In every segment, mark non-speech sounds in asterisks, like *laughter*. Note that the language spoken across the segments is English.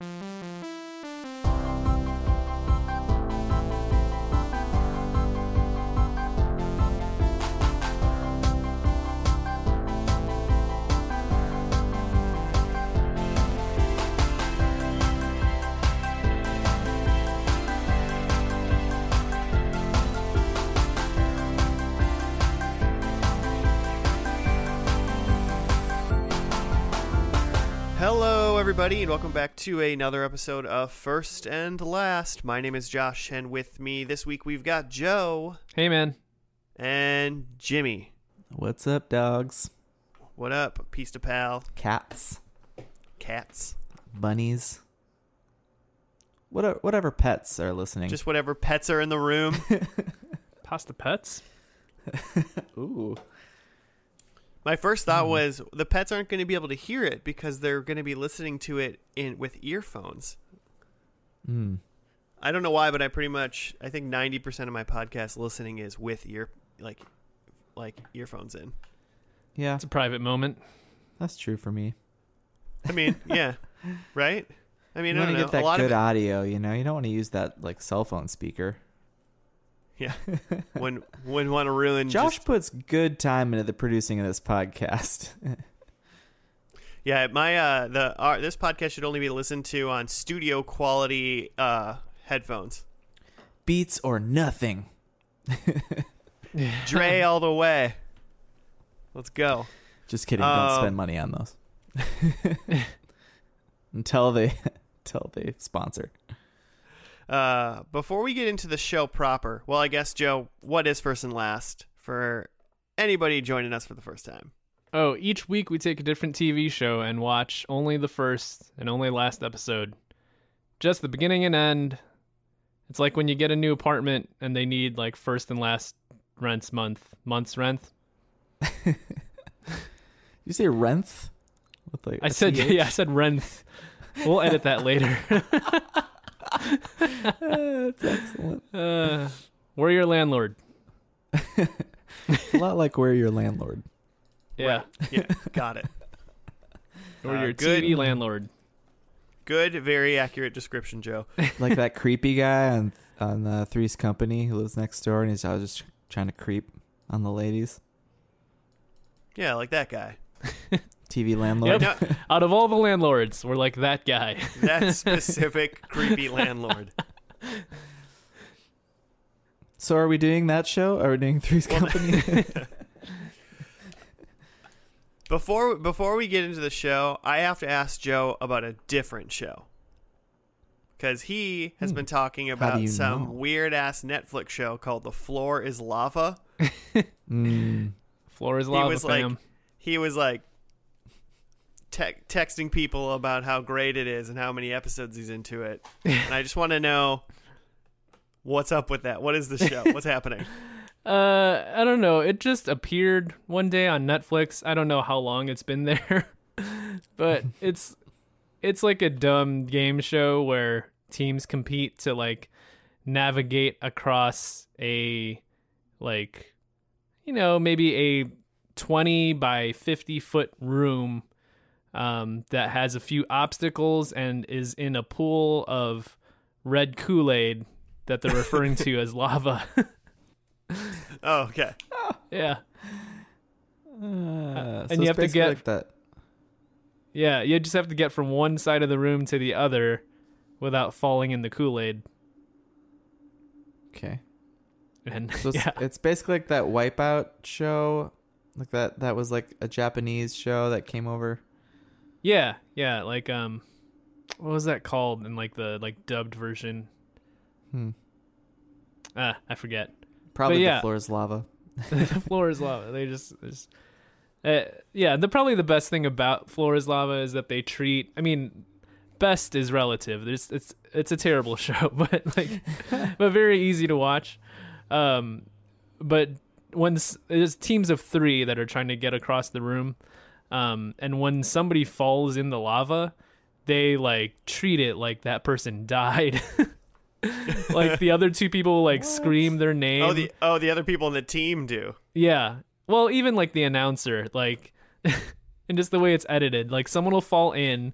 Hello, everybody, and welcome back to another episode of First and Last. My name is Josh, and with me this week we've got Joe Hey, man. and Jimmy. What's up, dogs? What up, Peace to pal, Cats, cats, bunnies, whatever, whatever pets are listening. just whatever pets are in the room. *laughs* Pasta pets? *laughs* ooh, My first thought was the pets aren't going to be able to hear it because they're going to be listening to it in with earphones. mm. I don't know why, but I pretty much I think ninety percent of my podcast listening is with ear like like earphones in. yeah, It's a private moment. that's true for me. I mean, *laughs* yeah, right. I mean, you I want to get that good audio, you know. You don't want to use that like cell phone speaker. Yeah. when when want to ruin Josh just- puts good time into the producing of this podcast. *laughs* yeah, my uh the uh, this podcast should only be listened to on studio quality uh headphones. Beats or nothing. *laughs* Dre all the way. Let's go. Just kidding. Um, don't spend money on those *laughs* until they until they sponsor. Uh, before we get into the show proper, well, I guess Joe, what is first and last for anybody joining us for the first time? Oh, each week we take a different TV show and watch only the first and only last episode. Just the beginning and end. It's like when you get a new apartment and they need like first and last rents month, month's rent. *laughs* You say Renth? With like I a said CH? *laughs* yeah, I said rent. We'll edit that later. *laughs* *laughs* That's excellent. uh, we're your landlord. It's a lot like we're your landlord. Yeah, Yeah, got it. *laughs* we're Uh, your good. TV landlord. Good, very accurate description, Joe. *laughs* like that creepy guy on on uh, Three's Company who lives next door, and he's always just trying to creep on the ladies. Yeah, like that guy. TV landlord. Yep. *laughs* Out of all the landlords, we're like that guy. *laughs* That specific creepy *laughs* landlord. So are we doing that show? Are we doing Three's Well, Company? Before before we get into the show, I have to ask Joe about a different show. Cuz he has Hmm. been talking about some know? weird ass Netflix show called The Floor is Lava. mm. Floor is Lava. He lava, was like- He was like te- texting people about how great it is and how many episodes he's into it. and I just want to know what's up with that. What is the show? What's happening? *laughs* Uh, I don't know. It just appeared one day on Netflix. I don't know how long it's been there, *laughs* but it's it's like a dumb game show where teams compete to like navigate across a like you know maybe a 20 by 50 foot room um, that has a few obstacles and is in a pool of red Kool-Aid that they're referring to as *laughs* lava. *laughs* Oh, okay. yeah. Uh, and so you have to get- like that. Yeah, you just have to get from one side of the room to the other without falling in the Kool-Aid. Okay. And So *laughs* it's, yeah, it's basically like that Wipeout show, like that. That was like a Japanese show that came over. Yeah, yeah, like um what was that called in like the like dubbed version? Hmm. Ah, I forget. Probably yeah. the floor is lava. *laughs* the floor is lava. They just, just uh, yeah. The probably the best thing about floor is lava is that they treat. I mean, best is relative. There's it's it's a terrible *laughs* show, but like, *laughs* but very easy to watch. Um, but when there's teams of three that are trying to get across the room, um, and when somebody falls in the lava, they like treat it like that person died. *laughs* like the other two people like scream their name. Oh, the oh the other people in the team do. Yeah. Well, even like the announcer, like, *laughs* and just the way it's edited, like someone will fall in,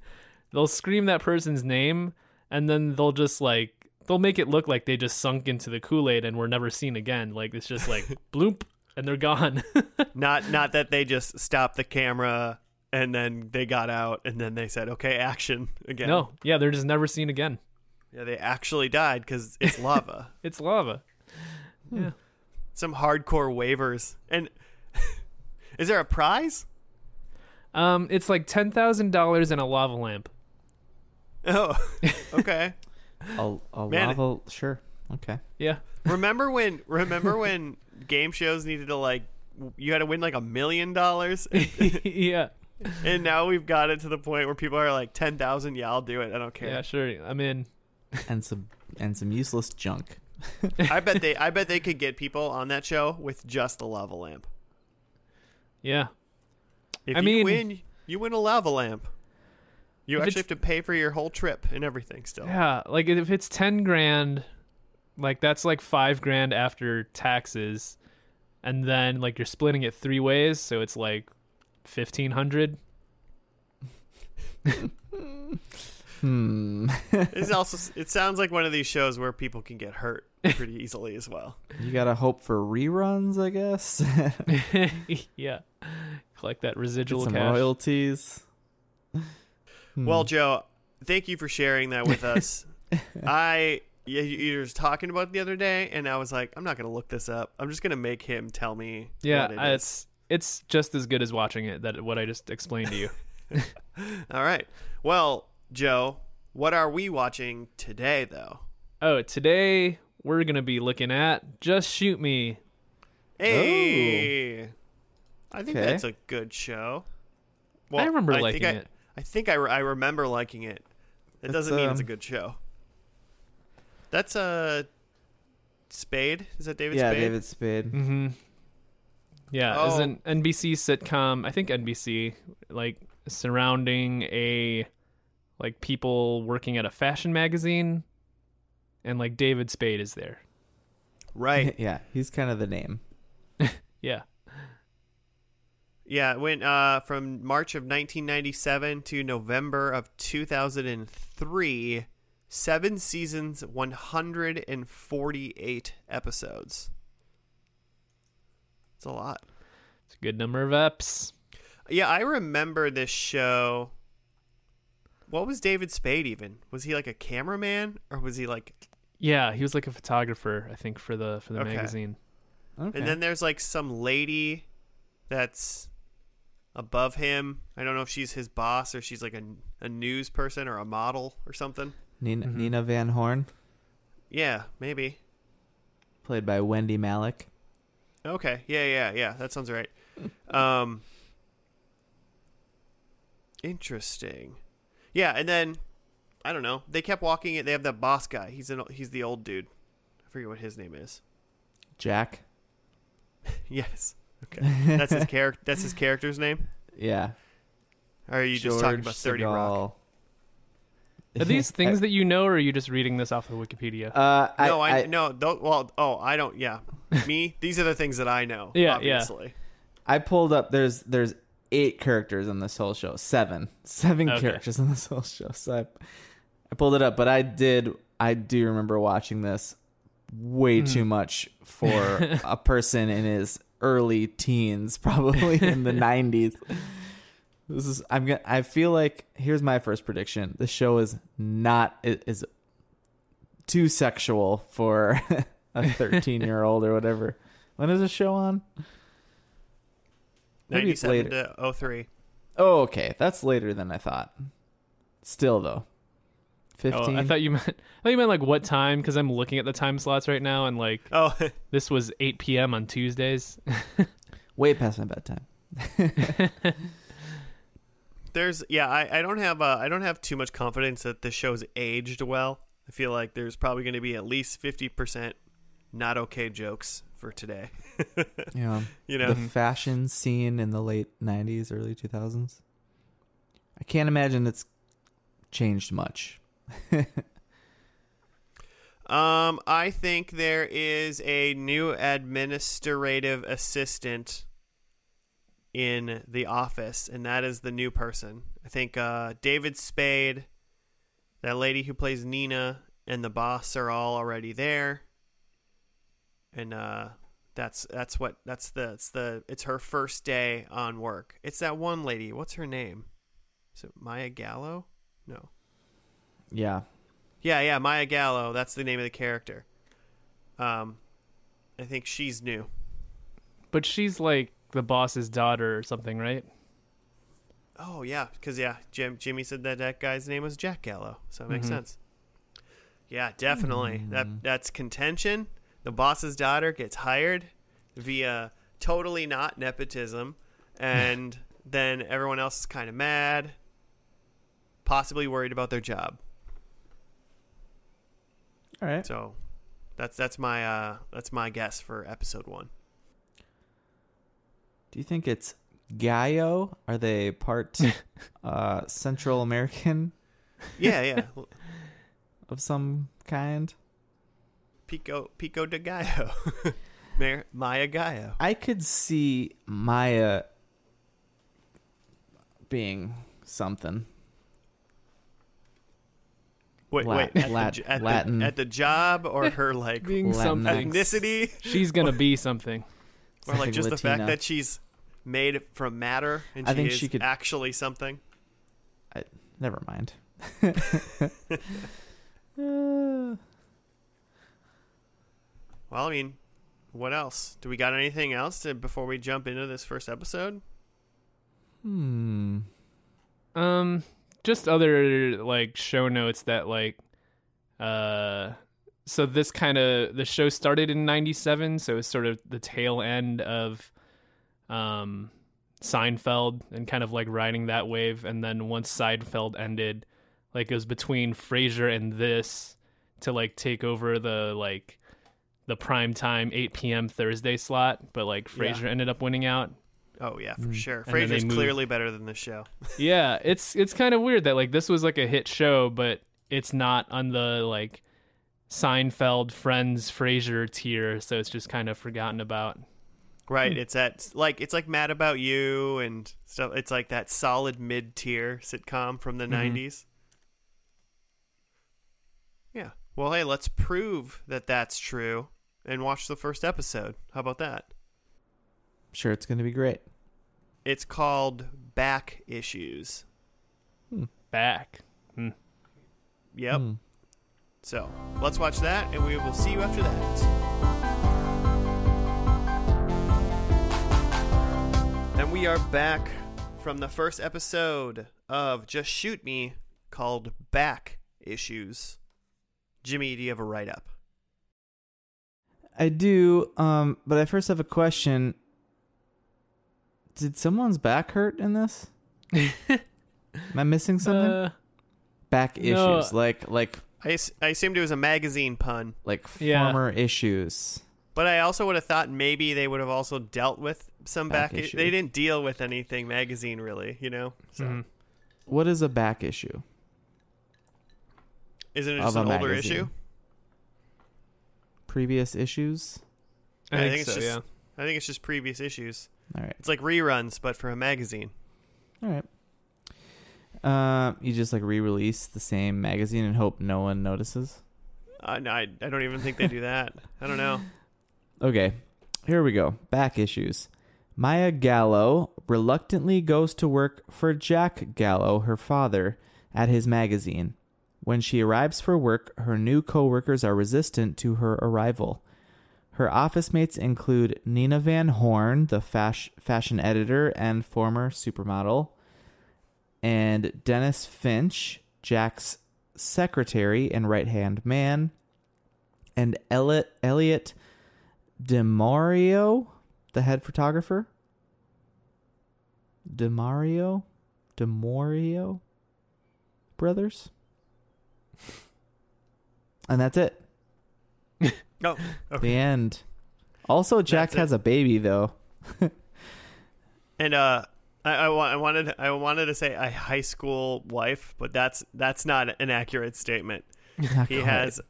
they'll scream that person's name and then they'll just like they'll make it look like they just sunk into the Kool-Aid and were never seen again. Like it's just like *laughs* bloop and they're gone. *laughs* Not not that they just stopped the camera and then they got out and then they said, "Okay, action again." no, yeah, they're just never seen again. Yeah, they actually died because it's lava. *laughs* It's lava. Yeah. Some hardcore waivers. And *laughs* is there a prize? Um, it's like ten thousand dollars and a lava lamp. Oh, okay. A, a Man. lava, sure. Okay. Yeah. Remember when? Remember when *laughs* game shows needed to like you had to win like a million dollars, *laughs* yeah. and now we've got it to the point where people are like ten thousand. Yeah, I'll do it. I don't care. Yeah, sure. I'm in. And some and some useless junk. I bet they. I bet they could get people on that show with just a lava lamp. Yeah. If I you mean- win, you win a lava lamp. You actually have to pay for your whole trip and everything still. Yeah, like if it's 10 grand, like that's like 5 grand after taxes and then like you're splitting it 3 ways, so it's like 1500. Hmm. *laughs* It's also. It sounds like one of these shows where people can get hurt pretty easily as well. you gotta hope for reruns, I guess. *laughs* yeah. Collect that residual some cash. royalties. Hmm. Well, Joe, thank you for sharing that with us. *laughs* I yeah, you you were just talking about it the other day, and I was like, I'm not gonna look this up. I'm just gonna make him tell me. yeah, what it I- is. it's it's just as good as watching it that what I just explained to you. *laughs* All right. Well, Joe, what are we watching today, though? oh, today we're going to be looking at Just Shoot Me. Hey, I think Okay. that's a good show. I remember think liking I- it. I think I, re- I remember liking it. It doesn't mean it's a um, good show. That's a Spade. Is that David yeah, Spade? David Spade. Mm-hmm. Yeah, Oh. it's an NBC sitcom. I think NBC, like surrounding a like people working at a fashion magazine, and like David Spade is there. Right. *laughs* yeah, he's kind of the name. *laughs* Yeah, Yeah, it went uh, from March of 1997 to November of 2003. Seven seasons, 148 episodes. It's a lot. it's a good number of eps. Yeah, I remember this show. What was David Spade even? Was he like a cameraman or was he like Yeah, he was like a photographer, I think, for the for the Okay. magazine. Okay. And then there's like some lady that's above him. I don't know if she's his boss or she's like a, a news person or a model or something. Nina, Mhm. Nina Van Horn, Yeah, maybe. played by Wendy Malick. Okay. Yeah, yeah, yeah. That sounds right. *laughs* Um Interesting. Yeah, and then I don't know. They kept walking it. They have that boss guy. He's an he's the old dude. I forget what his name is. Jack. *laughs* Yes. Okay. *laughs* That's his character. That's his character's name. Yeah. Or are you just talking about Thirty Rock? Segal. Are these *laughs* things that you know, or are you just reading this off of Wikipedia? Uh, I, no, I, I, no. Th- well, oh, I don't. Yeah, *laughs* me. These are the things that I know. Yeah, yeah. I pulled up. There's there's eight characters in this whole show. Seven, *laughs* seven Okay. characters in this whole show. So I, I pulled it up, but I did. I do remember watching this way Hmm. too much for a person in his early teens, probably in the '90s. This is. I'm gonna. I feel like here's my first prediction. The show is not is too sexual for *laughs* a 13 year old or whatever. When is the show on? Maybe Ninety-seven later. to 03. Oh, okay. That's later than I thought. Still though. Oh, 15. I thought you meant I thought you meant like what time? Because I'm looking at the time slots right now, and like Oh, *laughs* this was 8 p.m. on Tuesdays. *laughs* way past my bedtime. There's yeah. I, I don't have uh, I don't have too much confidence that the show's aged well. I feel like there's probably going to be at least fifty percent not okay jokes for today. *laughs* yeah, You know, the fashion scene in the late 90s, early 2000s. I can't imagine it's changed much. *laughs* Um, I think there is a new administrative assistant in the office, and that is the new person. I think uh, David Spade, that lady who plays Nina, and the boss are all already there, and uh, that's that's what that's the it's the it's her first day on work. It's that one lady. What's her name? Is it Maya Gallo? No. Yeah. Yeah, yeah, Maya Gallo. That's the name of the character. Um, I think she's new. But she's like the boss's daughter or something, right? Oh yeah, because yeah, Jim Jimmy said that that guy's name was Jack Gallo, so it makes Mhm. sense. Yeah, definitely. Mm. That that's contention. The boss's daughter gets hired via totally not nepotism, and *laughs* then everyone else is kind of mad, possibly worried about their job. All right. So that's that's my uh that's my guess for episode one. Do you think it's Gallo? Are they part *laughs* uh, Central American Yeah, yeah. of some kind? Pico Pico de Gallo. *laughs* Mar- Maya Gallo. I could see Maya being something. Wait, Lat- wait. At, Lat- the, at, Latin. the, at the job or her like Being Latinx. something. ethnicity She's gonna be something. Or like Something just the fact that she's made from matter and I she think is she could- actually something. I Never mind. Uh, *laughs* Well, I mean, what else? Do we got anything else to, before we jump into this first episode? hmm. Um, just other like show notes that like, uh, so this kind of the show started in '97, so it's sort of the tail end of, um, Seinfeld and kind of like riding that wave, and then once Seinfeld ended, like it was between Frasier and this to like take over the like the prime time 8 p.m. Thursday slot, but like Yeah. Frasier ended up winning out. Oh yeah, for Mm. sure. And Frasier's clearly better than this show. *laughs* yeah, it's it's kind of weird that like this was like a hit show, but it's not on the like Seinfeld, Friends, Frasier tier, so it's just kind of forgotten about. Right. It's at like it's like Mad About You and stuff. It's like that solid mid tier sitcom from the Mhm. 90s. Yeah. Well, hey, let's prove that that's true and watch the first episode. How about that? Sure, it's going to be great. It's called Back Issues. Back. Yep. Hmm. So let's watch that, and we will see you after that. And we are back from the first episode of Just Shoot Me called Back Issues. Jimmy, do you have a write up? I do, um, but I first have a question. Did someone's back hurt in this? *laughs* Am I missing something? Uh, back no. issues, like like I, I assumed it was a magazine pun, like Yeah. former issues. but I also would have thought maybe they would have also dealt with some Back back. i- issue. they didn't deal with anything magazine really, you know. So mhm. What is a back issue? isn't it Of just a an older magazine. issue? Previous issues. I, I think, think it's so. just- yeah. I think it's just previous issues. All right, It's like reruns, but for a magazine. all right. Um, you just like re-release the same magazine and hope no one notices. Uh, no, I, I don't even think they do that. I don't know. *laughs* Okay, here we go. Back issues. Maya Gallo reluctantly goes to work for Jack Gallo, her father, at his magazine. When she arrives for work, her new coworkers are resistant to her arrival. Her office mates include Nina Van Horn, the fash- fashion editor and former supermodel, and Dennis Finch, Jack's secretary and right hand man, and Elliot, Elliot DeMario, the head photographer. DeMario? DeMario brothers? And that's it. *laughs* Oh, okay. The end. Also, Jack has a baby though. *laughs* And uh, I, I, wa- I wanted I wanted to say a high school wife, but that's that's not an accurate statement. *laughs* He has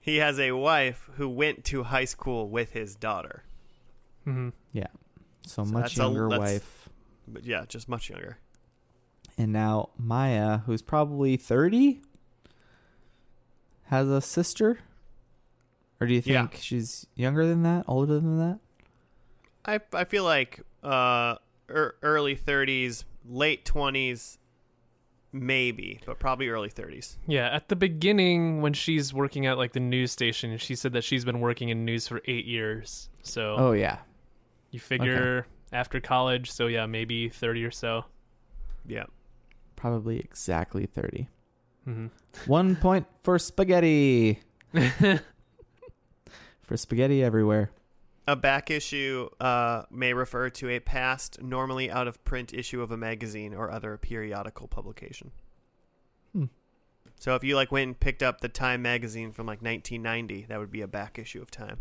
he has a wife who went to high school with his daughter. hmm so so much that's a- younger wife. but yeah, just much younger. And now Maya, who's probably 30, has a sister? Or do you Yeah. think she's younger than that, older than that? I I feel like uh er, early 30s, late 20s, maybe, but probably early 30s. Yeah, at the beginning when she's working at like the news station, she said that she's been working in news for eight years. So Oh, yeah. you figure after college, so yeah, maybe thirty or so. Yeah. Probably exactly 30. hmm *laughs* One point for spaghetti. *laughs* for spaghetti everywhere. A back issue uh, may refer to a past, normally out of print issue of a magazine or other periodical publication. Hmm. So if you like went and picked up the Time magazine from like 1990, that would be a back issue of Time.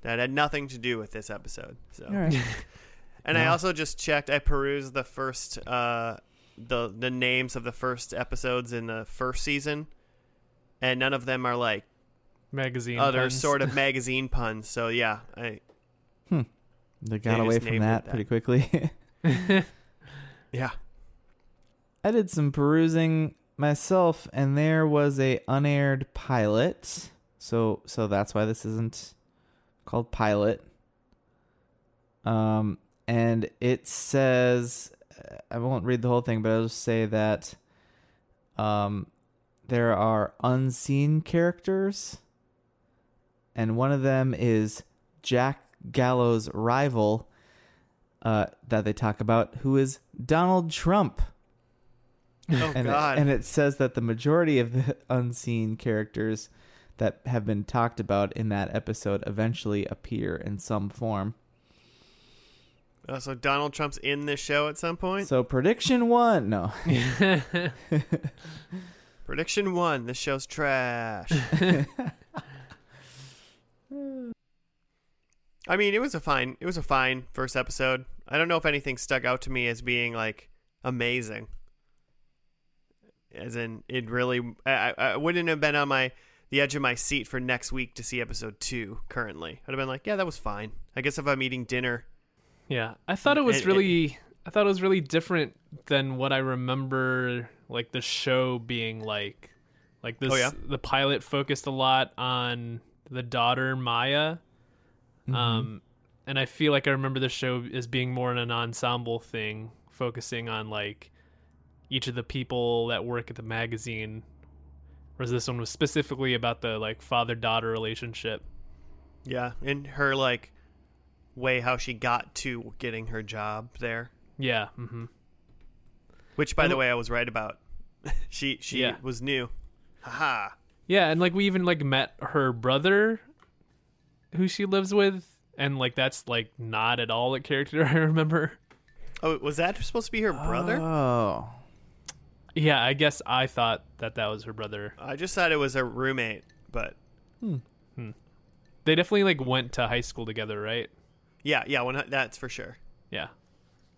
That had nothing to do with this episode. So, right. *laughs* and I also just checked. I perused the first, uh, the the names of the first episodes in the first season, and none of them are like Magazine. other puns. sort of *laughs* magazine puns. So yeah, I They got They away from that, that. pretty quickly. *laughs* yeah. I did some perusing myself, and there was a unaired pilot. So, so that's why this isn't called pilot. Um, and it says, I won't read the whole thing, but I'll just say that, um, there are unseen characters, and one of them is Jack Gallo's rival, uh, that they talk about, who is Donald Trump. Oh *laughs* and God. It, and it says that the majority of the *laughs* unseen characters that have been talked about in that episode eventually appear in some form. Oh, so Donald Trump's in this show at some point. So prediction one, no, *laughs* Prediction one: This show's trash. I mean, it was a fine. It was a fine first episode. I don't know if anything stuck out to me as being like amazing. As in, it really. I, I wouldn't have been on my the edge of my seat for next week to see episode two. Currently, I'd have been like, yeah, that was fine. I guess if I'm eating dinner, Yeah, I thought it was And- and- really, I thought it was really different than what I remember, like the show being like. Like this, Oh, yeah? the pilot focused a lot on the daughter Maya, Mm-hmm. um, and I feel like I remember the show as being more in an ensemble thing, focusing on like each of the people that work at the magazine. Whereas this one was specifically about the like father daughter relationship. yeah, and her like way how she got to getting her job there. Yeah. hmm Which, by And- the way, I was right about. *laughs* she she Yeah. was new. Haha. Yeah, and like we even like met her brother who she lives with and like that's like not at all a character *laughs* I remember. Oh, was that supposed to be her brother? Oh, Yeah, I guess I thought that that was her brother. I just thought it was a roommate, but hmm. Hmm. They definitely like went to high school together, right? yeah, yeah, one, that's for sure. Yeah.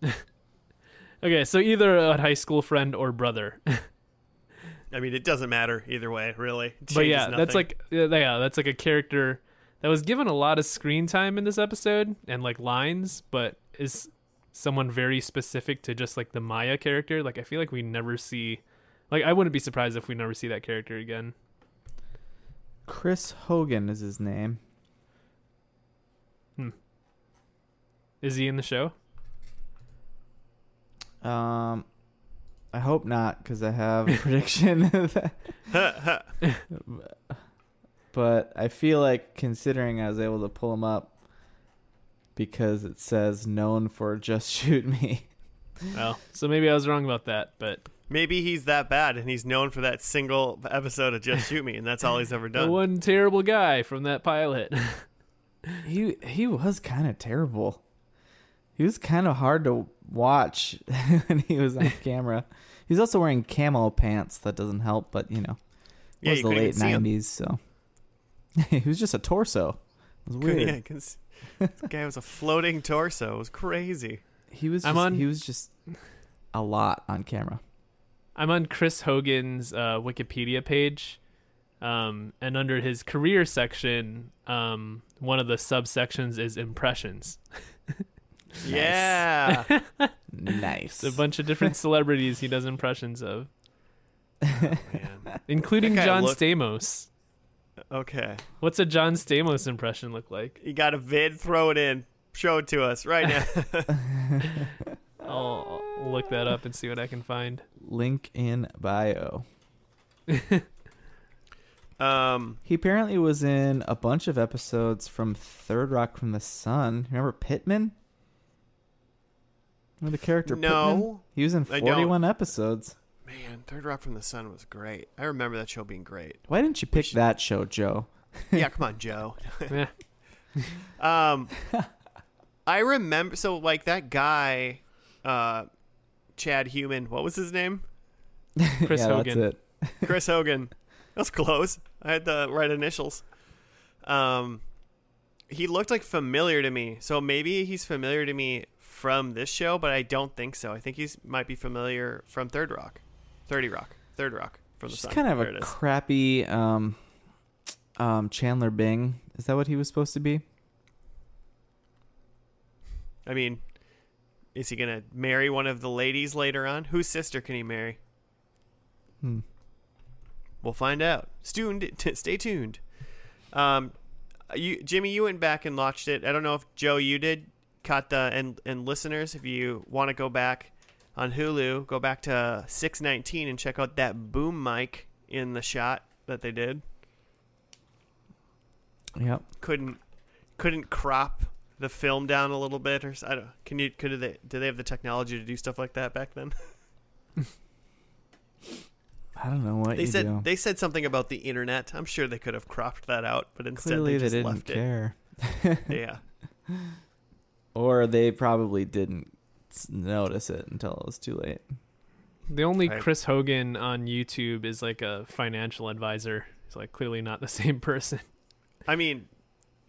*laughs* okay, so either a high school friend or brother. *laughs* I mean, it doesn't matter either way, really. But changes yeah, that's like yeah, yeah, that's like a character that was given a lot of screen time in this episode and like lines, but is someone very specific to just like the Maya character. Like I feel like we never see like I wouldn't be surprised if we never see that character again. Chris Hogan is his name. Hmm. Is he in the show? Um, I hope not because I have a *laughs* prediction. that- *laughs* *laughs* but I feel like considering I was able to pull him up because it says known for just *laughs* shoot me. Well, so maybe I was wrong about that, but Maybe he's that bad, and he's known for that single episode of Just Shoot Me, and that's all he's ever *laughs* the done. one terrible guy from that pilot. *laughs* He he was kind of terrible. He was kind of hard to watch when he was on camera. He's also wearing camo pants. That doesn't help, but you know, it Yeah, was you the late even see him. '90s, so *laughs* he was just a torso. It was weird. Yeah, I this guy was a floating torso. It was crazy. He was. I'm on- He was just a lot on camera. I'm on Chris Hogan's uh, Wikipedia page, um, and under his career section, um, one of the subsections is impressions. *laughs* Yeah. Nice. It's a bunch of different *laughs* celebrities he does impressions of, Man. including John looked- Stamos. Okay. What's a John Stamos impression look like? You got a vid? Throw it in. Show it to us right now. *laughs* I'll, I'll look that up and see what I can find. Link in bio. *laughs* um. He apparently was in a bunch of episodes from Third Rock from the Sun. Remember Pittman? Remember the character Pittman? No. He was in 41 episodes. Man, Third Rock from the Sun was great. I remember that show being great. Why didn't you pick should- that show, Joe? *laughs* Yeah, come on, Joe. *laughs* *laughs* Um, I remember. So like that guy, uh, Chad Human. What was his name? Chris yeah, Hogan. That's it. Chris Hogan. That's close. I had the right initials. Um, he looked like familiar to me. So maybe he's familiar to me from this show, but I don't think so. I think he's might be familiar from Third Rock, Thirty Rock, Third Rock from the Just Sun. kind of There a crappy um, um, Chandler Bing. Is that what he was supposed to be? I mean, is he gonna marry one of the ladies later on? Whose sister can he marry? Hmm. We'll find out. Tuned, stay tuned. Um, you, Jimmy, you went back and watched it. I don't know if Joe, you did. Caught the and and listeners, if you want to go back on Hulu, go back to six nineteen and check out that boom mic in the shot that they did. Yep. Couldn't couldn't crop the film down a little bit, or I don't. Can you? Could they? Do they have the technology to do stuff like that back then? *laughs* I don't know what They you said do. they said something about the internet. I'm sure they could have cropped that out, but instead Clearly, they they, just didn't left care, it. *laughs* Yeah. or they probably didn't s- notice it until it was too late. The only Right. Chris Hogan on YouTube is like a financial advisor. He's like clearly not the *laughs* same person. I mean,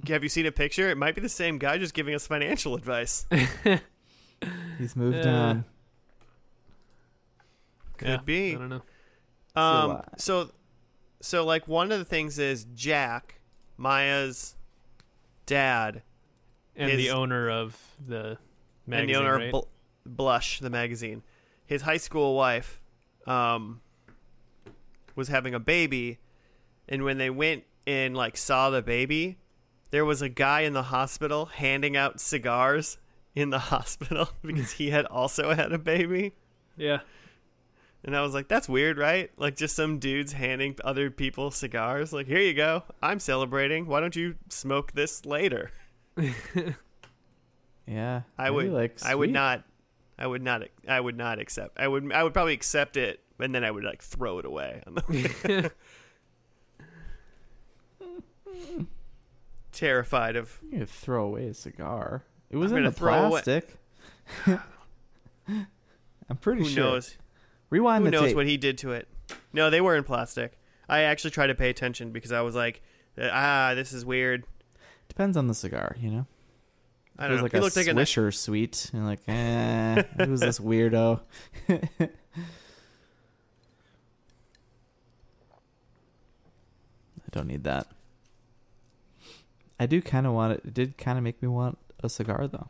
have you seen a picture? It might be the same guy just giving us financial advice. *laughs* He's moved Uh, on. Could Yeah, be. I don't know. Um. So, so like one of the things is Jack, Maya's dad, And His- the owner of the magazine, and the owner right? of Bl- Blush, the magazine. His high school wife, um, was having a baby, and when they went and like saw the baby, there was a guy in the hospital handing out cigars in the *laughs* hospital *laughs* because he had also had a baby. yeah. And I was like, that's weird, right? Like just some dudes handing other people cigars. Like, here you go. I'm celebrating. Why don't you smoke this later? *laughs* Yeah, I would Like, I would not I would not I would not accept. I would I would probably accept it and then I would like throw it away. on the- *laughs* Terrified of You throw away a cigar. It was I'm in the plastic. *laughs* I'm pretty who sure. knows Rewind who knows tape. what he did to it. No, they were in plastic. I actually tried to pay attention because I was like, ah, this is weird. Depends on the cigar, you know. I don't it know. was he like looked a like a Swisher sweet, and like, eh, *laughs* who's this weirdo? *laughs* I don't need that. I do kind of want it. It did kind of make me want a cigar, though.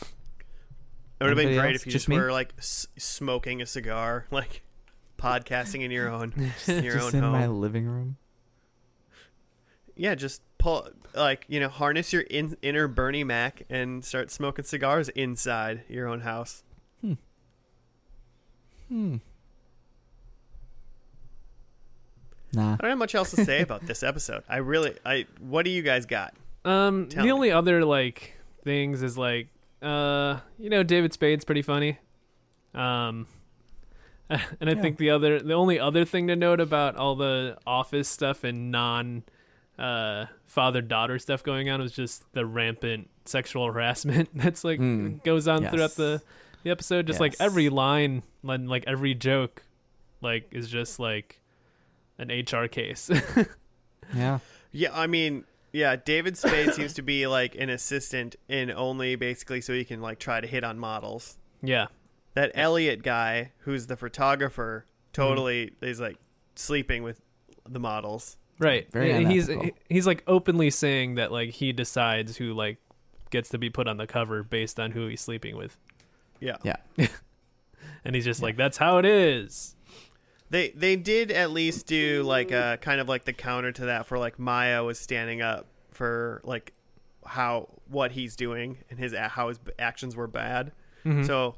It would have been great else? if you Just just, were like s- smoking a cigar, *laughs* like podcasting in your own in your Just own in home. my living room. Yeah, just pull like you know harness your in, inner Bernie Mac and start smoking cigars inside your own house. Hmm. Nah. I don't have much else to say about this episode. I really, I what do you guys got? Um, Tell the me. only other like things is like, uh, you know, David Spade's pretty funny. Um, *laughs* and I Yeah. think the other, the only other thing to note about all the office stuff and non, uh, father daughter stuff going on It was just the rampant sexual *laughs* harassment that's like Mm. goes on throughout the the episode. Just like every line, and like every joke, like is just like an HR case. *laughs* Yeah. Yeah, I mean, yeah, David Spade seems to be like an assistant in only basically so he can like try to hit on models. yeah. That Elliot guy, who's the photographer, totally is like sleeping with the models. Right. Very Yeah, he's unethical. he's like openly saying that like he decides who like gets to be put on the cover based on who he's sleeping with, Yeah. Yeah. *laughs* and he's just like, "That's how it is." They they did at least do like a kind of like the counter to that for like Maya was standing up for like how what he's doing and his how his actions were bad. Mhm. So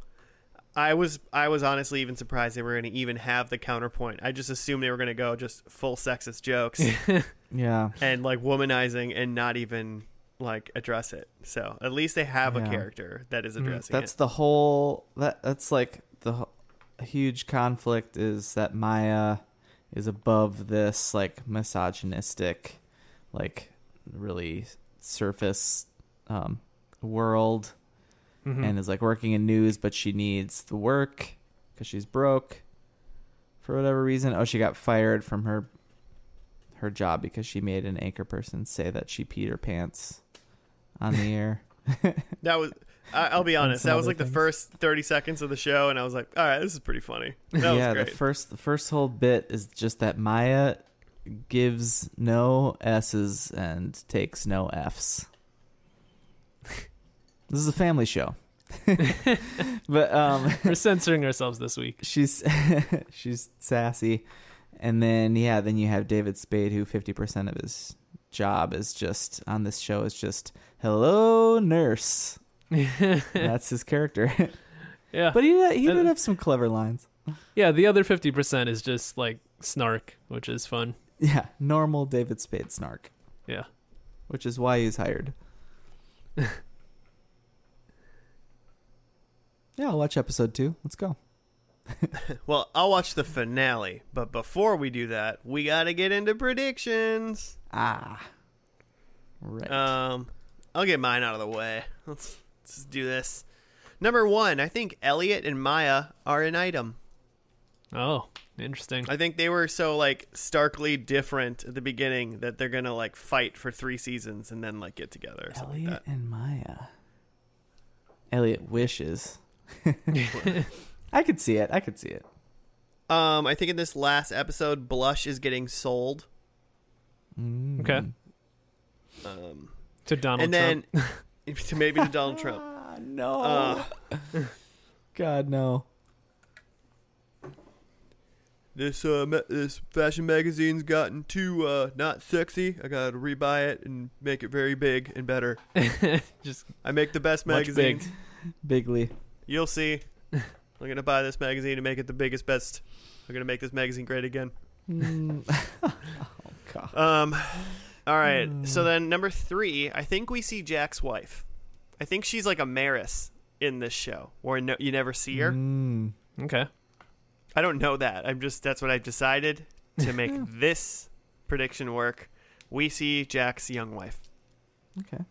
I was I was honestly even surprised they were going to even have the counterpoint. I just assumed they were going to go just full sexist jokes *laughs* Yeah. and like womanizing and not even like address it. So at least they have a character that is Mhm. addressing That's it. the whole that that's like the huge conflict is that Maya is above this like misogynistic like really surface um world Mhm. and is like working in news but she needs the work cuz she's broke for whatever reason. Oh, she got fired from her her job because she made an anchor person say that she peed her pants on the air. *laughs* That was I'll be honest. That was like the first 30 seconds of the show and I was like, "All right, this is pretty funny." That was yeah, great. the first the first whole bit is just that Maya gives no S's and takes no F's. This is a family show. *laughs* *laughs* but um *laughs* We're censoring ourselves this week. she's she's sassy. And then yeah, then you have David Spade who 50% of his job is just on this show is just hello nurse. That's his character. yeah, but he he Uh, did have some clever lines. yeah. The other fifty percent is just like snark, which is fun. Yeah, normal David Spade snark. Yeah. which is why he's hired. Yeah, I'll watch episode two. Let's go. *laughs* Well, I'll watch the finale, but before we do that, we got to get into predictions. Ah, right. Um, I'll get mine out of the way. Let's let's just do this. Number one, I think Elliot and Maya are an item. Oh, interesting. I think they were so like starkly different at the beginning that they're gonna like fight for three seasons and then like get together. Or something Elliot like that. and Maya. Elliot wishes. *laughs* I could see it. I could see it. Um, I think in this last episode, Blush is getting sold. Mm. Okay. Um, to Donald and then *laughs* *laughs* to maybe to Donald Trump. Ah, no. Uh, God no. this uh ma- this fashion magazine's gotten too uh not sexy. I gotta rebuy it and make it very big and better. just I make the best Much big. magazines. Bigly. You'll see. *laughs* I'm gonna buy this magazine and make it the biggest, best. I'm gonna make this magazine great again. Mm. *laughs* oh God. Um, all right. Hmm. So then number three, I think we see Jack's wife. I think she's like a Maris in this show, or no, you never see her. Mm. okay. I don't know that. I'm just that's what I've decided to make *laughs* this prediction work. We see Jack's young wife. Okay.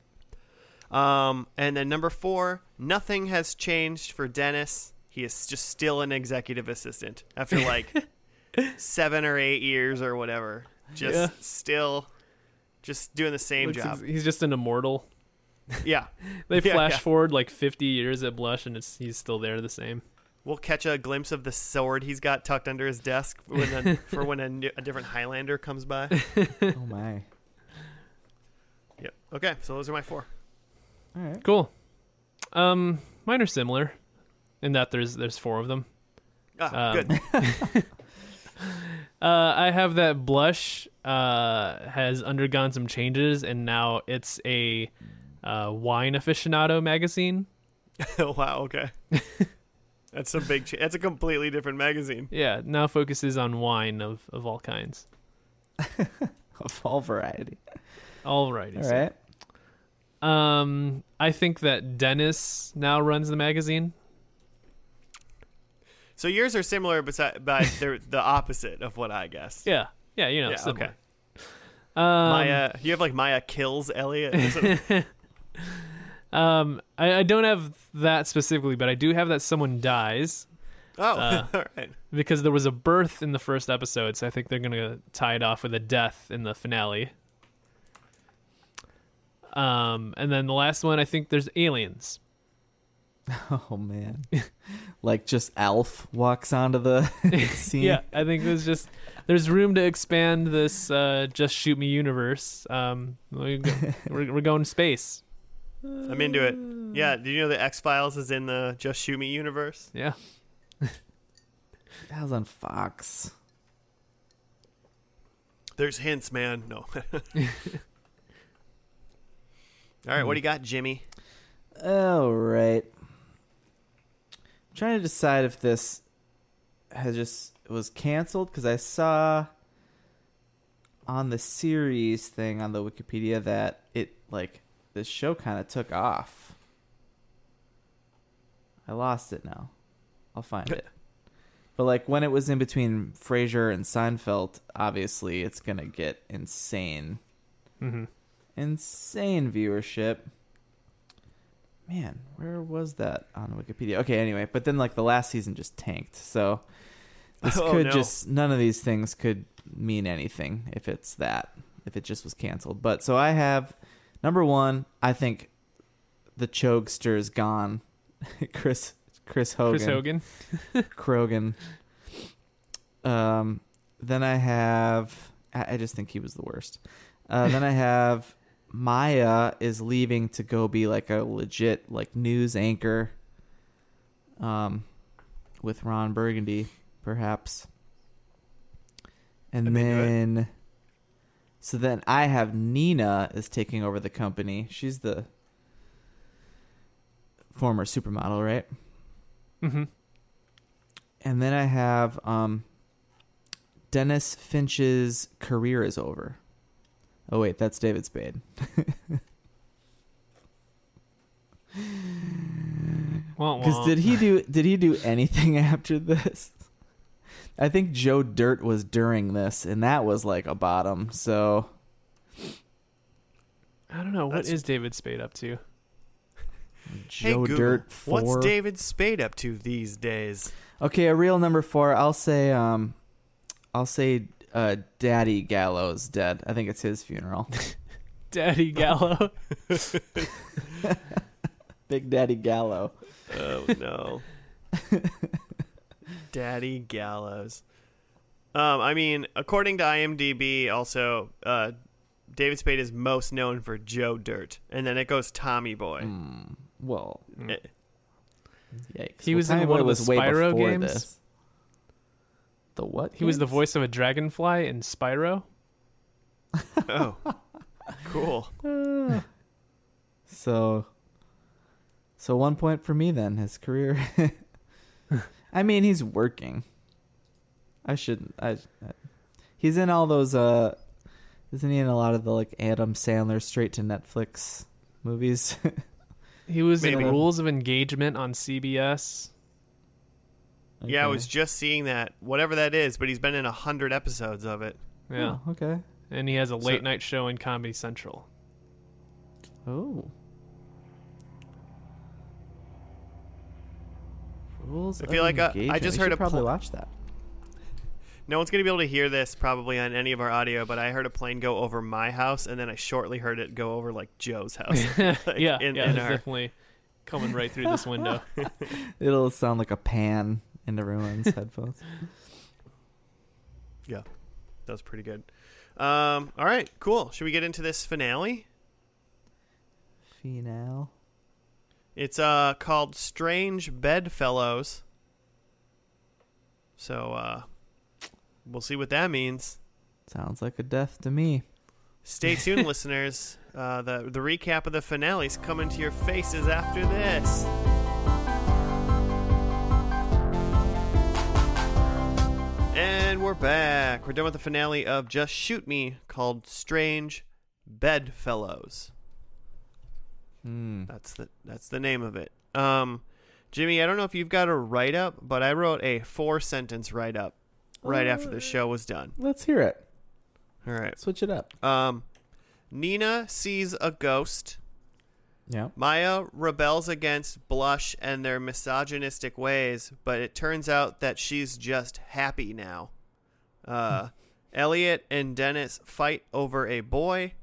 Um, and then number four, nothing has changed for Dennis. He is just still an executive assistant after *laughs* like seven or eight years or whatever. Just Yeah. still, just doing the same Looks job. ex- He's just an immortal. Yeah, *laughs* They *laughs* Yeah, flash yeah. forward like 50 years at Blush, and it's he's still there the same. we'll catch a glimpse of the sword he's got tucked under his desk when a, for when a, new- a different Highlander comes by. Oh my. Yep. Okay, so those are my four. All right. Cool. Um, mine are similar, in that there's there's four of them. Ah, Um, good. *laughs* *laughs* Uh, I have that Blush uh has undergone some changes, and now it's a uh, wine aficionado magazine. *laughs* wow. Okay. That's a big. Ch- that's a completely different magazine. Yeah, now focuses on wine of of all kinds, Of all variety. all varieties. All right. Um, I think that Dennis now runs the magazine. So yours are similar, but but *laughs* they're the opposite of what I guess. Yeah, yeah, you know. Yeah, okay. Um, Maya, you have like Maya kills Elliot. or something? *laughs* Um, I, I don't have that specifically, but I do have that someone dies oh, Uh, *laughs* all right. because there was a birth in the first episode, so I think they're gonna tie it off with a death in the finale. Um, and then the last one, I think there's aliens. *laughs* Oh man. like just Alf walks onto the *laughs* *laughs* scene. Yeah, I think there's just there's room to expand this uh, just shoot me universe. Um, we go- we're, we're going to space. I'm into it. Yeah, do you know the X Files is in the Just Shoot Me universe? Yeah. That was on Fox. There's hints, man. No. All right, what do you got, Jimmy? All right. I'm trying to decide if this has just was canceled because I saw on the series thing on the Wikipedia that it like this show kind of took off. I lost it now. I'll find it. *laughs* But like when it was in between Frasier and Seinfeld, obviously it's gonna get insane, Mm-hmm. Insane viewership. Man, where was that on Wikipedia? Okay, anyway, but then like the last season just tanked, so this *laughs* Oh, could no. just none of these things could mean anything if it's that if it just was canceled. But so I have number one. I think the chokester is gone. *laughs* Chris Chris Hogan. Chris Hogan. *laughs* Krogan. Um, then I have. I I just think he was the worst. Uh, then I have Maya is leaving to go be like a legit like news anchor. Um, with Ron Burgundy, perhaps. And then, so then I have Nina is taking over the company. She's the former supermodel, right? Mm-hmm. And then I have um, Dennis Finch's career is over. Oh wait, that's David Spade. Because did he do did he do anything *laughs* after this? I think Joe Dirt was during this, and that was like a bottom. So I don't know. What is That's- David Spade up to? *laughs* Hey, Joe Google, Dirt four. What's David Spade up to these days? Okay, a real number four. I'll say um, I'll say uh, Daddy Gallo's dead. I think it's his funeral. *laughs* Daddy Gallo. *laughs* Big Daddy Gallo. Oh no. *laughs* Daddy Gallows. Um, I mean, according to IMDb, also, uh, David Spade is most known for Joe Dirt, and then it goes Tommy Boy. Hmm. Well, Eh, yikes. He Well, was in one Boy of the was way Spyro before games. this. The what? He was the voice of a dragonfly in Spyro. *laughs* oh, cool. *laughs* So, so one point for me then. His career. *laughs* I mean, he's working. I shouldn't. I, I. He's in all those. Uh, isn't he in a lot of the like Adam Sandler straight to Netflix movies? He was Maybe. in Rules of Engagement on CBS. Yeah, I was just seeing that, whatever that is, but he's been in a hundred episodes of it. Yeah. Oh, okay. And he has a late So- night show in Comedy Central. Oh. Rules. I feel of like, uh, I just We heard a probably pl- watch that. No one's gonna be able to hear this probably on any of our audio, but I heard a plane go over my house, and then I shortly heard it go over like Joe's house. *laughs* *laughs* Like, yeah, in- yeah, in our- definitely coming right through this window. *laughs* It'll sound like a pan in everyone's *laughs* headphones. Yeah, that was pretty good. Um, all right, cool. Should we get into this finale? Finale. It's uh called Strange Bedfellows. So uh we'll see what that means. Sounds like a death to me. Stay tuned, *laughs* listeners. Uh, the the recap of the finale's coming to your faces after this. And we're back. We're done with the finale of Just Shoot Me, called Strange Bedfellows. Hmm. That's the that's the name of it. Um, Jimmy, I don't know if you've got a write up, but I wrote a four sentence write up right after the show was done. Let's hear it. All right. Switch it up. Um, Nina sees a ghost. Yeah. Maya rebels against Blush and their misogynistic ways, but it turns out that she's just happy now. Uh, Elliot and Dennis fight over a boy,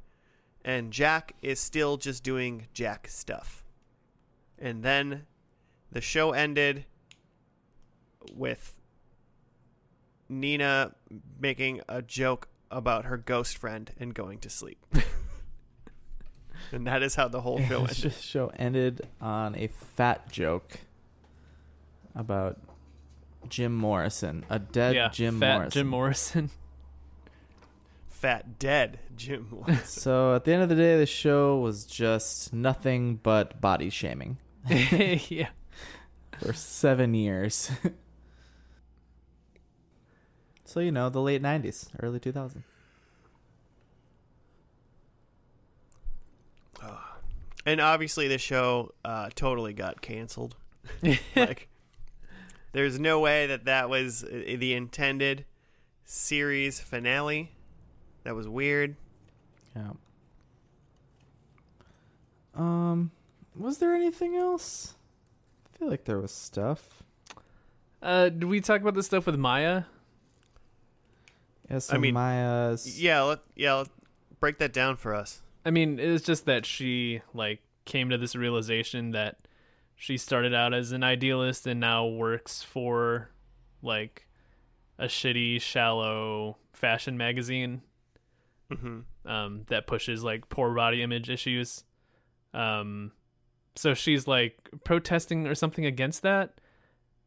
and Jack is still just doing Jack stuff. And then the show ended with Nina making a joke about her ghost friend and going to sleep. *laughs* and that is how the whole show *laughs* the show ended on a fat joke about Jim Morrison, a dead yeah, Jim fat Morrison. Jim Morrison. *laughs* Fat dead Jim. Morrison. So at the end of the day, the show was just nothing but body shaming *laughs* yeah. for seven years. *laughs* so you know, the late '90s, early 2000s. and obviously, the show uh, totally got canceled. like, there's no way that that was uh, the intended series finale. That was weird. Yeah. Um, was there anything else? I feel like there was stuff. Uh, did we talk about this stuff with Maya? Yeah, so mean, Maya's. Yeah, let, yeah. Let, break that down for us. I mean, it was just that she like came to this realization that she started out as an idealist and now works for like a shitty, shallow fashion magazine hmm um, that pushes like poor body image issues. Um, so she's like protesting or something against that.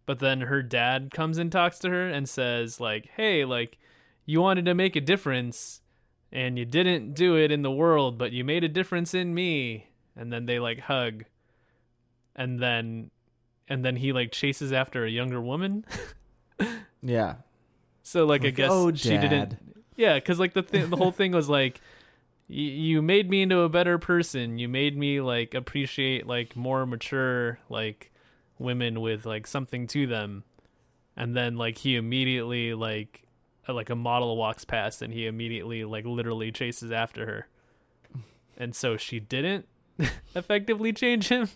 But then her dad comes and talks to her and says like, "Hey, like you wanted to make a difference and you didn't do it in the world, but you made a difference in me." And then they like hug. And then and then he like chases after a younger woman. *laughs* Yeah. So like, I Like, guess "Oh, she didn't. Yeah, because like the th- the whole *laughs* thing was like, you made me into a better person. You made me like appreciate like more mature like women with like something to them, and then like he immediately like uh, like a model walks past and he immediately like literally chases after her, and so she didn't *laughs* effectively change him.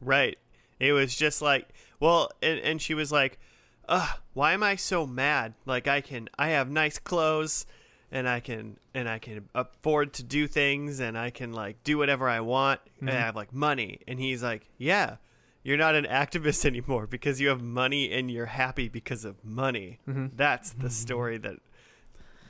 Right. It was just like, well, and, and she was like, ugh, why am I so mad? Like I can, I have nice clothes and I can, and I can afford to do things and I can like do whatever I want and mm-hmm. I have like money. And he's like, yeah, you're not an activist *laughs* anymore because you have money and you're happy because of money. Mm-hmm. That's the mm-hmm. story that,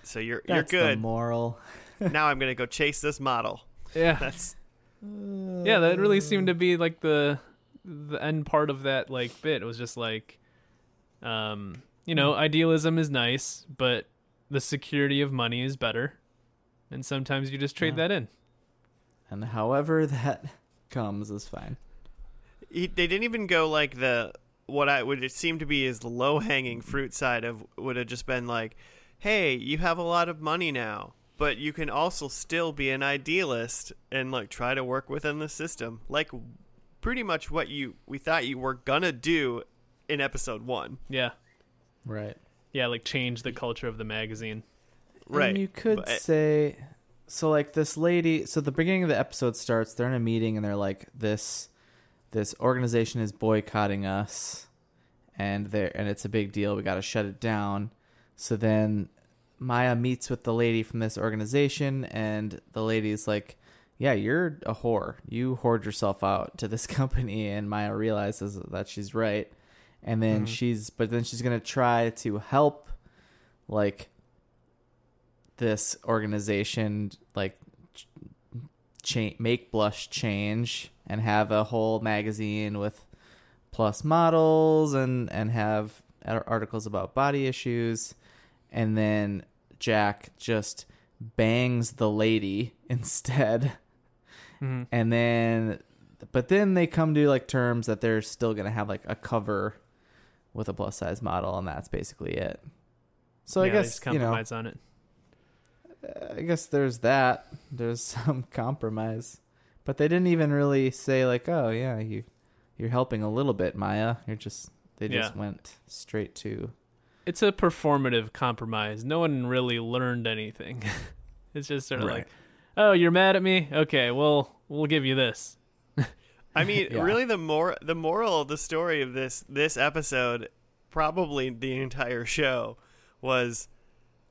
so you're, That's you're the good. moral. now I'm going to go chase this model. *laughs* Yeah, That's, yeah that really seemed to be like the the end part of that like bit. It was just like um you know idealism is nice but the security of money is better. And sometimes you just trade Yeah. that in. And however *laughs* that comes is fine. he, they didn't even go like the what I would it seem to be is the low hanging fruit side of would have just been like, hey, you have a lot of money now, but you can also still be an idealist and like try to work within the system, like pretty much what you we thought you were gonna do in episode one, yeah Right. yeah like change the culture of the magazine right? And you could But- say so like this lady so the beginning of the episode starts, they're in a meeting and they're like this this organization is boycotting us and they are and it's a big deal. We got to shut it down. So then Maya meets with the lady from this organization and the lady's like, "Yeah, you're a whore. You hoard yourself out to this *laughs* company." And Maya realizes that she's right. And then Mhm. she's but then she's going to try to help like this organization like ch- cha- make blush change and have a whole magazine with plus models and and have articles about body issues and then Jack just bangs the lady *laughs* instead mm-hmm. and then but then they come to like terms that they're still going to have like a cover with a plus size model and that's basically it so yeah, i guess just you know compromise on it I guess there's that. There's *laughs* some compromise, but they didn't even really say like, "Oh yeah, you you're helping a little bit, Maya." You're just they just Yeah. went straight to it's a performative compromise no one really learned anything *laughs* it's just sort of Right. like oh you're mad at me okay well we'll give you this I mean, *laughs* Yeah. really, the more the moral of the story of this this episode, probably the entire show, was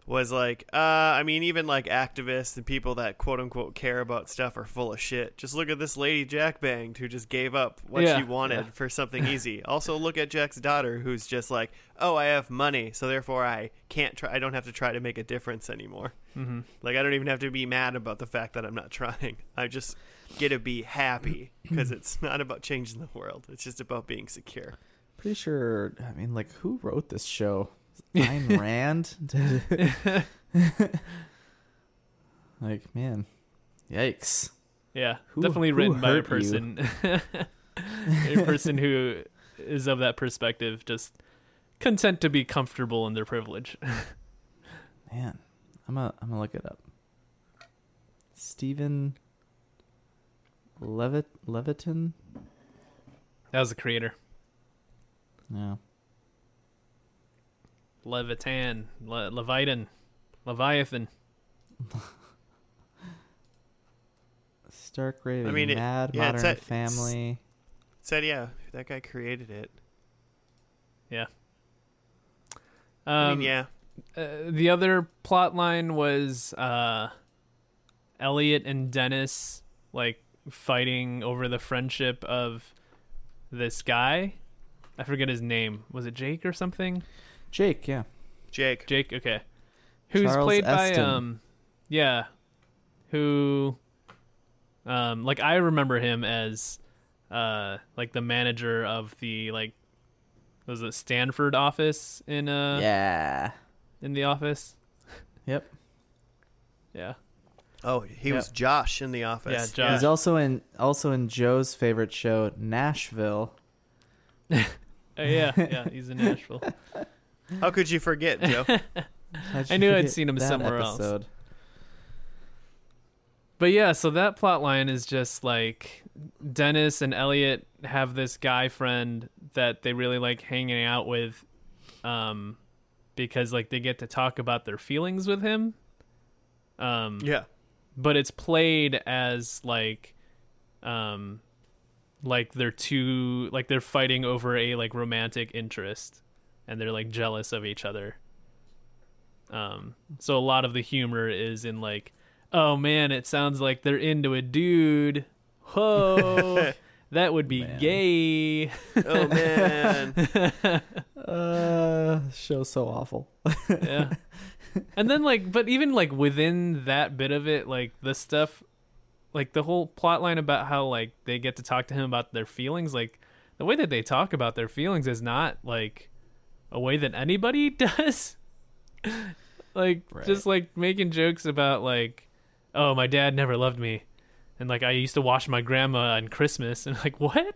was like, uh, I mean, even like activists and people that quote unquote care about stuff are full of shit. Just look at this lady Jack banged who just gave up what Yeah, she wanted yeah. for something *laughs* easy. also, look at Jack's daughter who's just like, oh, I have money, so therefore I can't try. I don't have to try to make a difference anymore. Mm-hmm. Like I don't even have to be mad about the fact that I'm not trying. *laughs* I just get to be happy *clears throat* because it's not about changing the world. It's just about being secure. Pretty sure. I mean, like, who wrote this show? Ayn Rand. *laughs* *laughs* like, man, yikes. Yeah, Who- definitely who written by a person, *laughs* a person who is of that perspective, just content to be comfortable in their privilege. Man, I'm gonna I'm gonna look it up. Steven Levitt Levitan. That was the creator, Yeah. Levitan, Le- Levitan, Leviathan. *laughs* Stark Raving, I mean, it- Mad yeah, Modern a- it's- Family. Said yeah, that guy created it. Yeah. Um, I mean, yeah, uh, the other plot line was uh, Elliot and Dennis like fighting over the friendship of this guy. I forget his name. Was it Jake or something? Jake. Yeah. Jake. Jake, okay. Who's Charles played by um yeah. Who um like I remember him as uh like the manager of the like was it Stamford office in uh yeah. in the office? *laughs* Yep. Yeah. Oh, he Yeah. was Josh in the office. Yeah, Josh. He's also in also in Joe's favorite show, Nashville. Uh, *laughs* yeah, yeah, he's in *laughs* Nashville. How could you forget, Joe? *laughs* How'd I knew I'd seen him that somewhere else. But yeah, so that plot line is just like Dennis and Elliot have this guy friend that they really like hanging out with um because like they get to talk about their feelings with him. Um yeah. but it's played as like um like they're two like they're fighting over a like romantic interest and they're like jealous of each other um so a lot of the humor is in like oh man it sounds like they're into a dude whoa *laughs* that would be Man. gay Oh man. *laughs* Uh, show's so awful. yeah and then like but even like within that bit of it like the stuff like the whole plot line about how like they get to talk to him about their feelings like the way that they talk about their feelings is not like a way that anybody *laughs* does like Right. just like making jokes about like oh my dad never loved me and like i used to watch my grandma on christmas *laughs* and like what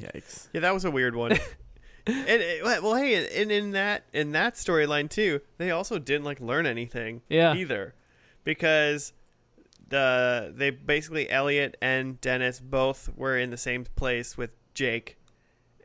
Yikes. Yeah, that was a weird one. *laughs* and eh, it- well, hey, and in that in that storyline too, they also didn't like learn anything Yeah. either, because the they basically Elliot and Dennis both were in the same place with Jake,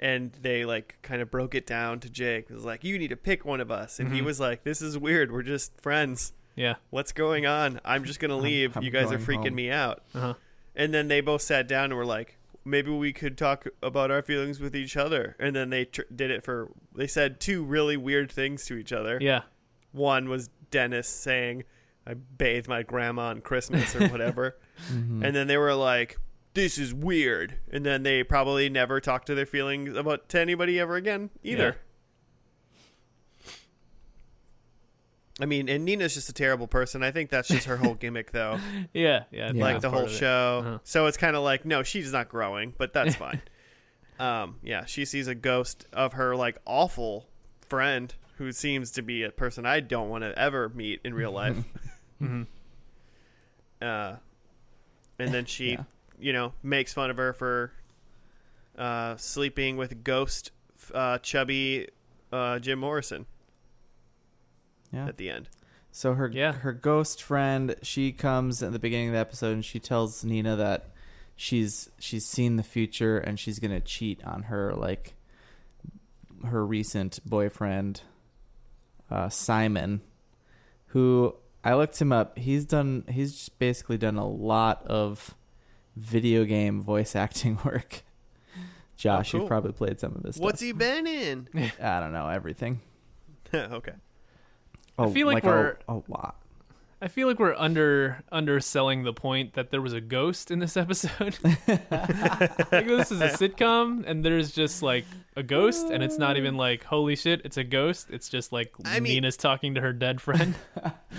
and they like kind of broke it down to Jake. It was like, you need to pick one of us, and he Mhm. was like, this is weird. We're just friends. yeah What's going on? I'm just gonna I'm- leave. I'm you guys are freaking home." me out. uh-huh And then they both sat down and were like, maybe we could talk about our feelings with each other. And then they tr- did it for, they said two really weird things to each other. yeah One was Dennis saying, I bathed my grandma on Christmas or whatever. *laughs* Mhm. and then they were like, this is weird. And then they probably never talk to their feelings about to anybody ever again either. I mean, and Nina's just a terrible person. I think that's just her whole *laughs* gimmick, though. yeah yeah I Yeah. like the whole of it. show. Uh-huh. So it's kind of like, no, she's not growing, but that's *laughs* fine. um, yeah, she sees a ghost of her like awful friend who seems to be a person I don't want to ever meet in real life. *laughs* Mhm. uh, and then she, Yeah. You know, makes fun of her for uh, sleeping with ghost uh, chubby uh, Jim Morrison Yeah. at the end. So her Yeah. her ghost friend, she comes at the beginning of the episode and she tells Nina that she's she's seen the future and she's gonna cheat on her like her recent boyfriend, uh, Simon, who I looked him up. He's done he's just basically done a lot of video game voice *laughs* acting work. Josh, Oh, cool. you've probably played some of this. What's stuff. he been in? *laughs* I don't know everything. *laughs* okay. Oh, feel like a- oh, we're- a, lot. I feel like we're under underselling the point that there was a ghost in this episode. like this is a sitcom, and there's just like a ghost, and it's not even like holy shit, it's a ghost. It's just like I mean- Nina's talking to her dead friend.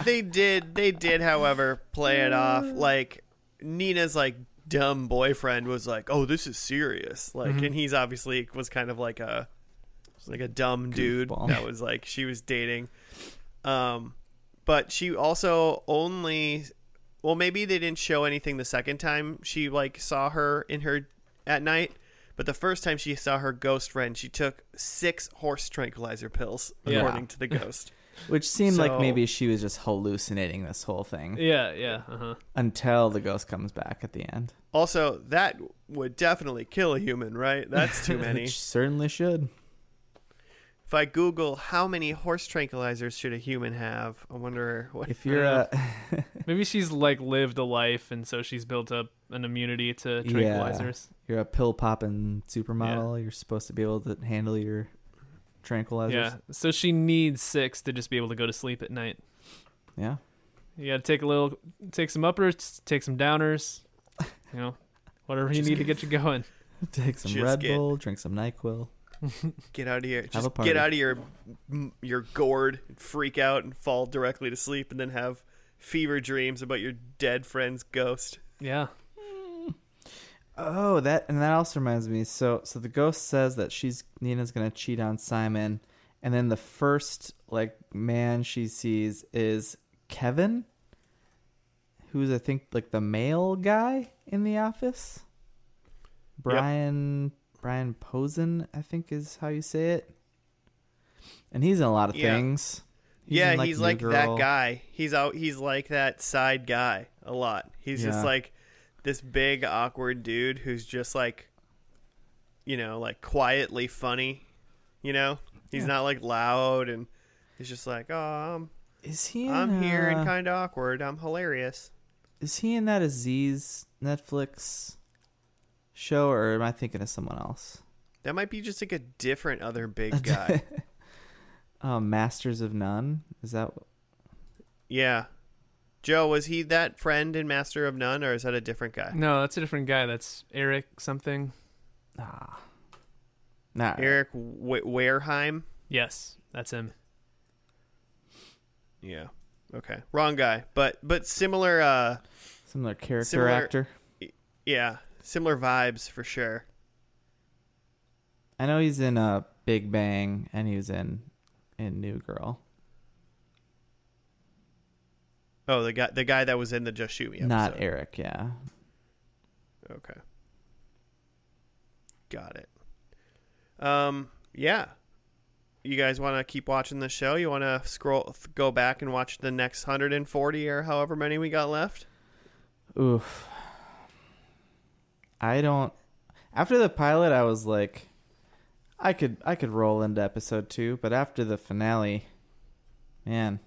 They did. They did, however, play it off like Nina's like dumb boyfriend was like, "Oh, this is serious." Like, Mhm. and he's obviously was kind of like a like a dumb dude that was like she was dating. Um, but she also only, well, maybe they didn't show anything the second time she like saw her in her at night. But the first time she saw her ghost friend, she took six horse tranquilizer pills, Yeah. according to the *laughs* ghost. Which seemed like maybe she was just hallucinating this whole thing yeah, yeah, uh huh. until the ghost comes back at the end. Also, that would definitely kill a human, right? That's too *laughs* many. Which certainly should. if I Google how many horse tranquilizers should a human have, I wonder what. If you're a, *laughs* Maybe she's like lived a life, and so she's built up an immunity to Yeah. tranquilizers. you're a pill popping supermodel, you're supposed to be able to handle your tranquilizers. Yeah. So she needs six to just be able to go to sleep at night. Yeah. You got to take a little, take some uppers, take some downers, you know, *laughs* whatever you Just need to get you going. Take some Just Red get- Bull, drink some NyQuil. *laughs* Get out of here! a Just party. get out of your your gourd, freak out, and fall directly to sleep, and then have fever dreams about your dead friend's ghost. Yeah. Oh, that and that also reminds me. So, so the ghost says that she's Nina's gonna cheat on Simon, and then the first like man she sees is Kevin, who's I think like the male guy in the office. Brian Brian Posehn, I think is how you say it. And he's in a lot of Yeah. things. yeah, in, he's New like that guy. He's out. He's like that side guy a lot. He's Yeah. just like this big awkward dude who's just like, you know, like quietly funny. You know, he's Yeah. not like loud and he's just like, oh, I'm Is he? I'm here and uh, kind of awkward. I'm hilarious. Is he in that Aziz Netflix show, or am I thinking of someone else? That might be just like a different other big *laughs* guy. um, Masters of None. Is that? yeah. Joe, was he that friend in Master of None, or is that a different guy? No, that's a different guy. That's Eric something. Ah, nah. Eric w- Wareheim. Yes, that's him. Yeah. Okay. Wrong guy, but but similar. uh Similar character Similar- actor. Yeah, similar vibes for sure. I know he's in uh, Big Bang, and he was in in New Girl. Oh, the guy the guy that was in the Just Shoot Me episode. Not Eric. Yeah. Okay. Got it. Um. Yeah. You guys want to keep watching the show? You want to scroll, go back and watch the next 140 or however many we got left? Oof. I don't. After the pilot, I was like, I could I could roll into episode two, but after the finale, man,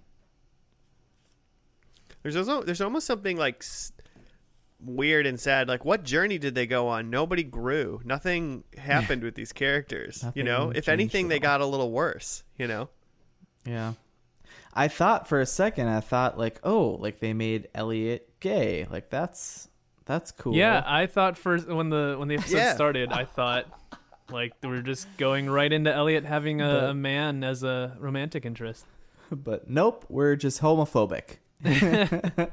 There's also there's almost something like s- weird and sad. Like, what journey did they go on? Nobody grew. Nothing *laughs* happened with these characters. you know, if anything, they got a little worse. You know. Yeah. I thought for a second, I thought like, oh, like they made Elliot gay. Like that's that's cool. Yeah, I thought first when the when the episode Yeah. started, I thought like we're just going right into Elliot having a, But- a man as a romantic interest. *laughs* but nope, we're just homophobic. *laughs*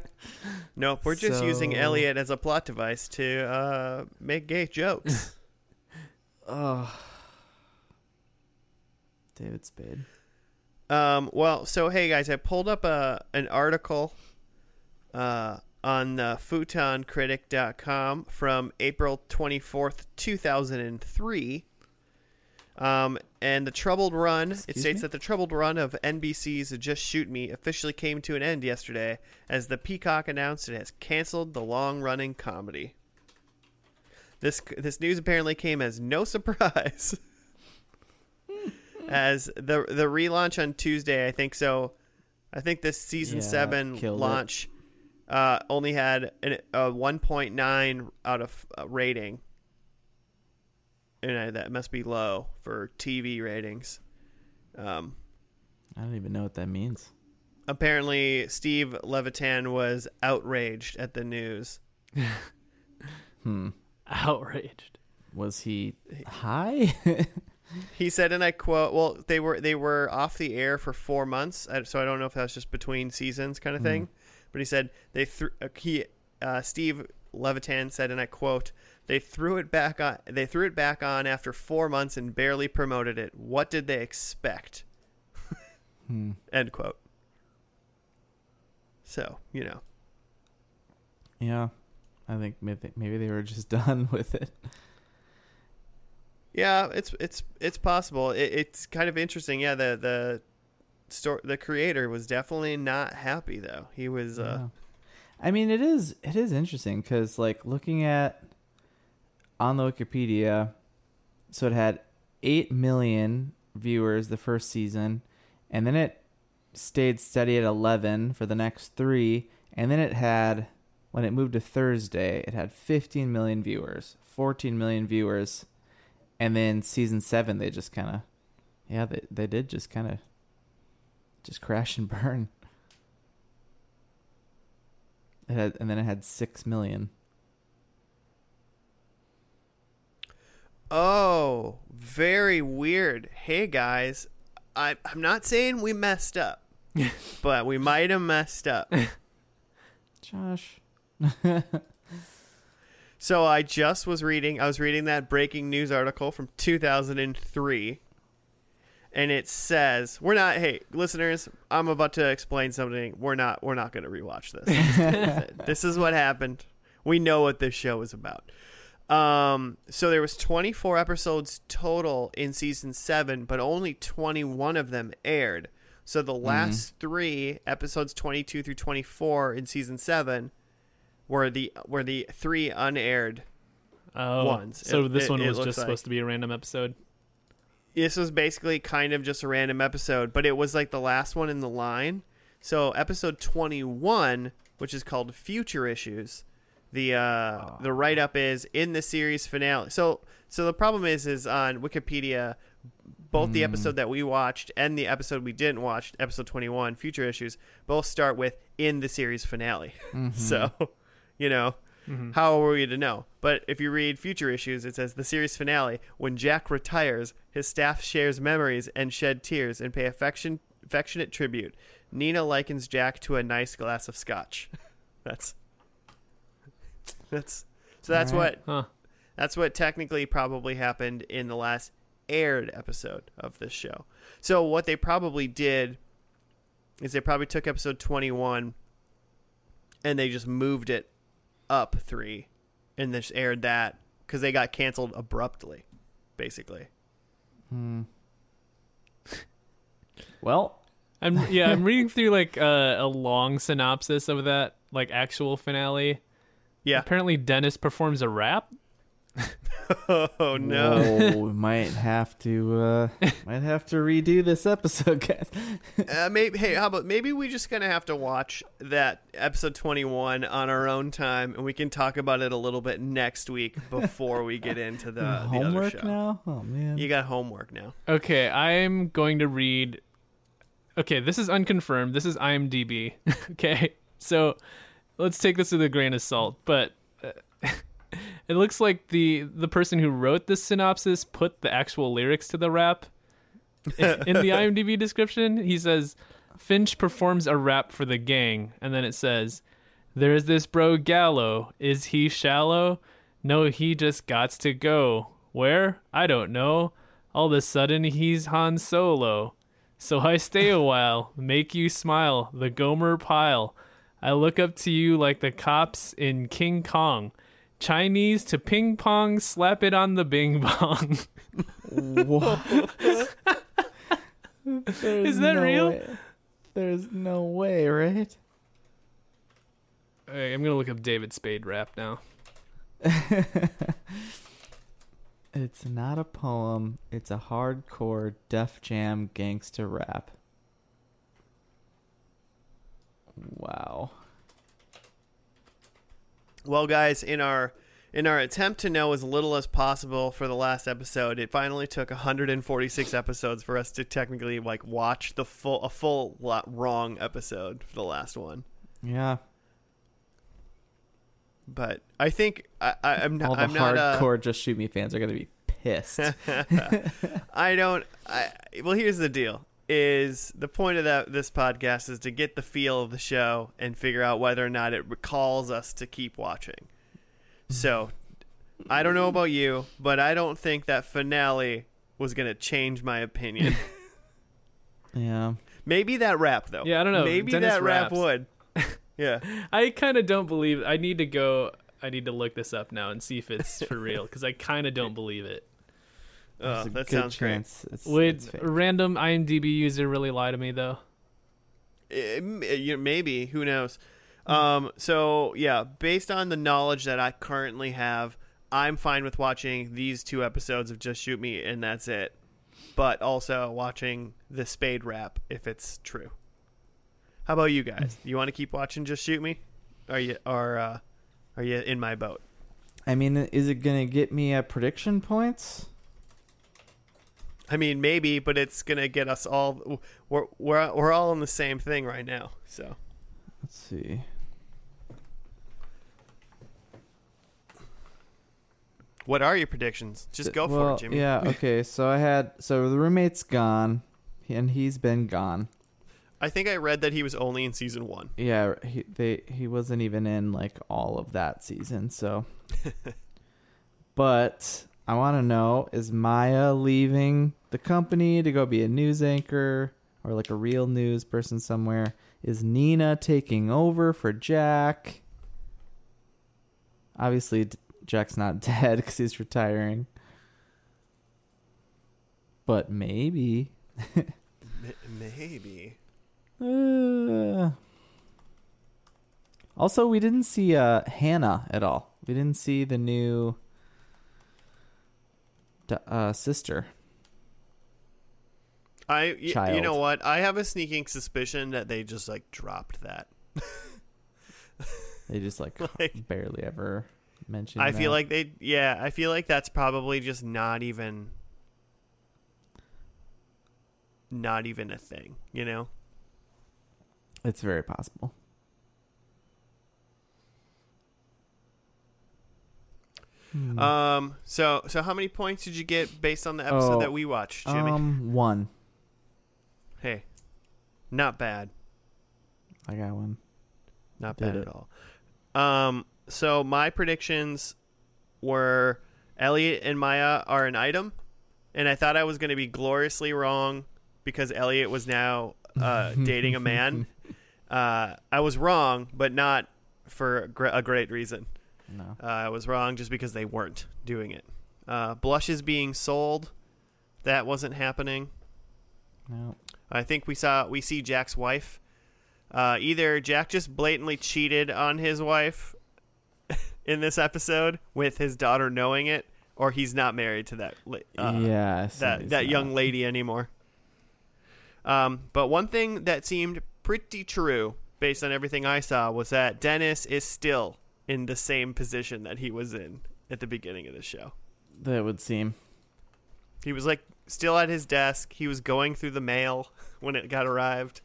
Nope, we're just using Elliot as a plot device to uh, make gay jokes. *laughs* Oh, David Spade. um, well, so hey guys, I pulled up a an article uh, on uh, futoncritic.com from April 24th, 2003. Um, and the troubled run, it states me? that the troubled run of NBC's Just Shoot Me officially came to an end yesterday as the Peacock announced it has canceled the long running comedy. This, this news apparently came as no *laughs* surprise. as the the relaunch on Tuesday, I think so. I think this season Yeah, seven launch uh, only had an, a 1.9 out of uh, rating, and uh, that must be low for TV ratings. Um, I don't even know what that means. Apparently, Steve Levitan was outraged at the news. *laughs* Hmm. Outraged. Was he high? *laughs* He said, and I quote, "Well, they were they were off the air for four months, so I don't know if that's just between seasons kind of Mm. thing." But he said they threw. Uh, he uh, Steve Levitan said, and I quote, "They threw it back on. They threw it back on after four months and barely promoted it. What did they expect?" *laughs* hmm. End quote. So you know, Yeah. I think maybe maybe they were just *laughs* done with it. yeah, it's it's it's possible. It, it's kind of interesting. Yeah, the the store the creator was definitely not happy though. He was. Uh, Yeah. I mean, it is it is interesting because like looking at on the Wikipedia, so it had eight million viewers the first season, and then it stayed steady at eleven for the next three, and then it had when it moved to Thursday, it had fifteen million viewers, fourteen million viewers, and then season seven they just kind of, yeah, they they did just kind of just crash and burn. It had, and then it had six million. Oh, very weird. Hey guys, I I'm not saying we messed up, *laughs* but we might have messed up. *laughs* Josh. *laughs* So I just was reading I was reading that breaking news article from 2003 and it says we're not hey listeners I'm about to explain something we're not we're not going to rewatch this. this is what happened. We know what this show is about. Um so there was 24 episodes total in season 7 but only 21 of them aired. So the last 3 episodes 22 through 24 in season 7 were the were the three unaired Oh, Ones. so It- this it- one was just like- supposed to be a random episode. this was basically kind of just a random episode, but it was like the last one in the line. So episode 21, which is called Future Issues, the uh, the write up is in the series finale. So so the problem is is on Wikipedia, both the Hmm. episode that we watched and the episode we didn't watch, episode 21, Future Issues, both start with in the series finale. *laughs* Mhm. So, you know, Mhm. how are we to know? But if you read future issues, it says the series finale when Jack retires, his staff shares memories and shed tears and pay affection affectionate tribute. Nina likens Jack to a nice glass of scotch. *laughs* that's that's so that's Alright. what Huh. that's what technically probably happened in the last aired episode of this show. So what they probably did is they probably took episode 21 and they just moved it up 3 and just aired that cuz they got canceled abruptly basically. Hmm. *laughs* Well, I'm yeah, I'm *laughs* reading through like uh, a long synopsis of that like actual finale. Yeah. Apparently Dennis performs a rap. *laughs* oh no. whoa, we might have to uh *laughs* might have to redo this episode, guys. Uh, maybe hey, how about maybe we just gonna have to watch that episode 21 on our own time and we can talk about it a little bit next week before we get into the, *laughs* the other Homework show. now? Oh man. You got homework now. Okay, I'm going to read. Okay, this is unconfirmed. This is IMDb. okay, so let's take this with a grain of salt. But uh, *laughs* it looks like the the person who wrote this synopsis put the actual lyrics to the rap in the *laughs* IMDb description. He says Finch performs a rap for the gang, and then it says, "There's this bro Gallo. Is he shallow? No, he just gots to go. Where? I don't know. All of a sudden, he's Han Solo. So I stay a while, make you smile, the Gomer Pyle. I look up to you like the cops in King Kong. Chinese to ping pong, slap it on the bing bong. There's *laughs* Is that no real? way- There's no way, right? Alright, I'm gonna look up David Spade rap now. *laughs* It's not a poem. It's a hardcore Def Jam gangster rap. Wow. Well, guys, in our in our attempt to know as little as possible for the last episode, it finally took 146 episodes for us to technically like watch the full a full lot wrong episode for the last one. Yeah. But I think I, I, I'm All the I'm not. Uh, hardcore Just Shoot Me fans are going to be pissed. *laughs* I don't. I well, here's the deal: is the point of that this podcast is to get the feel of the show and figure out whether or not it recalls us to keep watching. So, I don't know about you, but I don't think that finale was going to change my opinion. *laughs* yeah. Maybe that rap though. Yeah, I don't know. Maybe Dennis that rap raps. would. *laughs* Yeah. I kind of don't believe. I need to go. I need to look this up now and see if it's for real because I kind of don't believe it. Oh, There's a that good sounds great. chance It's, Would it's random IMDb user really lie to me though? Eh, m- eh, you know, maybe. Who knows? Um so yeah based on the knowledge that i currently have i'm fine with watching these two episodes of just shoot me and that's it. But also watching the spade rap if it's true. How about you guys? *laughs* You want to keep watching just shoot me? Are you are uh are you in my boat? I mean, is it going to get me a prediction points? I mean maybe but it's gonna get us all we're we're, we're all in the same thing right now so Let's see. what are your predictions just go for it jimmy Yeah, okay. So I had so the roommate's gone and he's been gone. i think i read that he was only in season one Yeah, he they he wasn't even in like all of that season, so *laughs* But I want to know is Maya leaving the company to go be a news anchor or like a real news person somewhere? Is Nina taking over for Jack? Obviously, Jack's not *laughs* dead because he's retiring. But maybe. Maybe Uh, also, we didn't see uh, Hannah at all. We didn't see the new uh, sister. I y- you know what? I have a sneaking suspicion that they just like dropped that. They just like, *laughs* Like- barely ever mentioned. I feel like they yeah, I feel like that's probably just not even not even a thing, you know? it's very possible. Hmm. Um so so how many points did you get based on the episode Oh, that we watched, Jimmy? um, one. hey. Not bad. I got one. Not Did bad it. at all. Um, so my predictions were Elliot and Maya are an item, and I thought I was going to be gloriously wrong because Elliot was now uh, *laughs* dating a man. Uh, I was wrong, but not for a, gr- a great reason. No. Uh, I was wrong just because they weren't doing it. Uh, blushes being sold, that wasn't happening. No. I think we saw we see Jack's wife. Uh, either Jack just blatantly cheated on his wife *laughs* in this episode with his daughter knowing it, or he's not married to that uh, yeah. That that not. young lady anymore. Um, but one thing that seemed pretty true, based on everything I saw, was that Dennis is still in the same position that he was in at the beginning of the show. That would seem. He was like still at his desk. He was going through the mail *laughs* when it got arrived.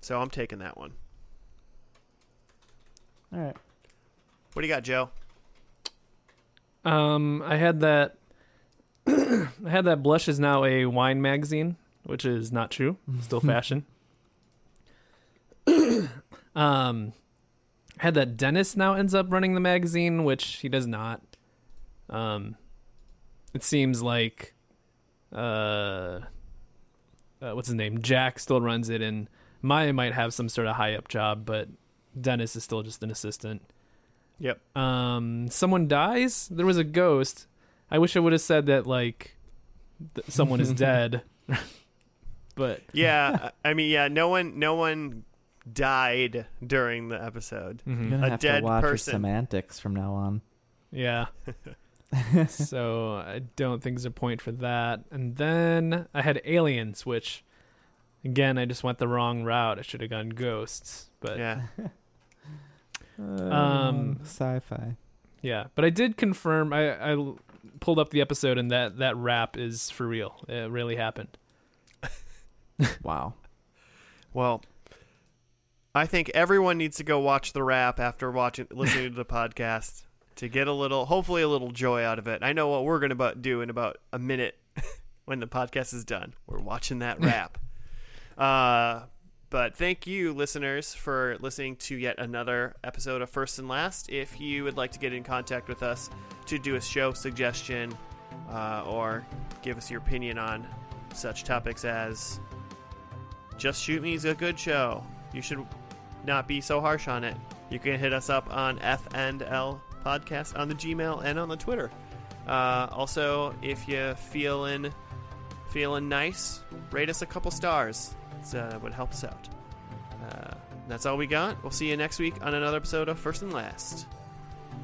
So I'm taking that one. All right. What do you got, Joe? Um, I had that. *clears throat* I had that blush is now a wine magazine, which is not true. Still *laughs* fashion. *clears throat* um, I had that Dennis now ends up running the magazine, which he does not. Um, it seems like, uh, uh, what's his name? Jack still runs it, and Maya might have some sort of high up job, but Dennis is still just an assistant Yep. um someone dies there was a ghost i wish i would have said that like th- someone is *laughs* dead *laughs* but Yeah, I I mean, yeah. No one, no one died during the episode. I'm mhm, gonna A have dead to watch person. semantics from now on. yeah *laughs* so i don't think there's a point for that and then i had aliens which again i just went the wrong route i should have gone ghosts but Yeah. *laughs* Um, sci-fi. Yeah, but I did confirm. I, I pulled up the episode, and that that rap is for real. It really happened. *laughs* Wow. Well, I think everyone needs to go watch the rap after watching listening to the podcast to get a little, hopefully, a little joy out of it. I know what we're going to do in about a minute *laughs* when the podcast is done. We're watching that rap. *laughs* uh, but thank you, listeners, for listening to yet another episode of First and Last. If you would like to get in contact with us to do a show suggestion uh, or give us your opinion on such topics as Just Shoot Me is a good show. You should not be so harsh on it. You can hit us up on F and L podcast on the Gmail and on the Twitter. Uh, also, if you feeling feeling nice, rate us a couple stars. It uh, would help us out. Uh, that's all we got. We'll see you next week on another episode of First and Last.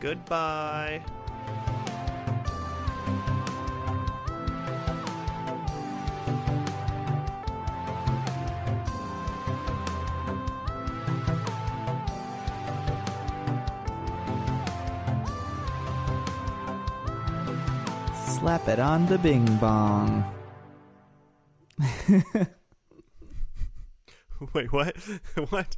Goodbye. Slap it on the bing bong. *laughs* Wait, what? *laughs* what?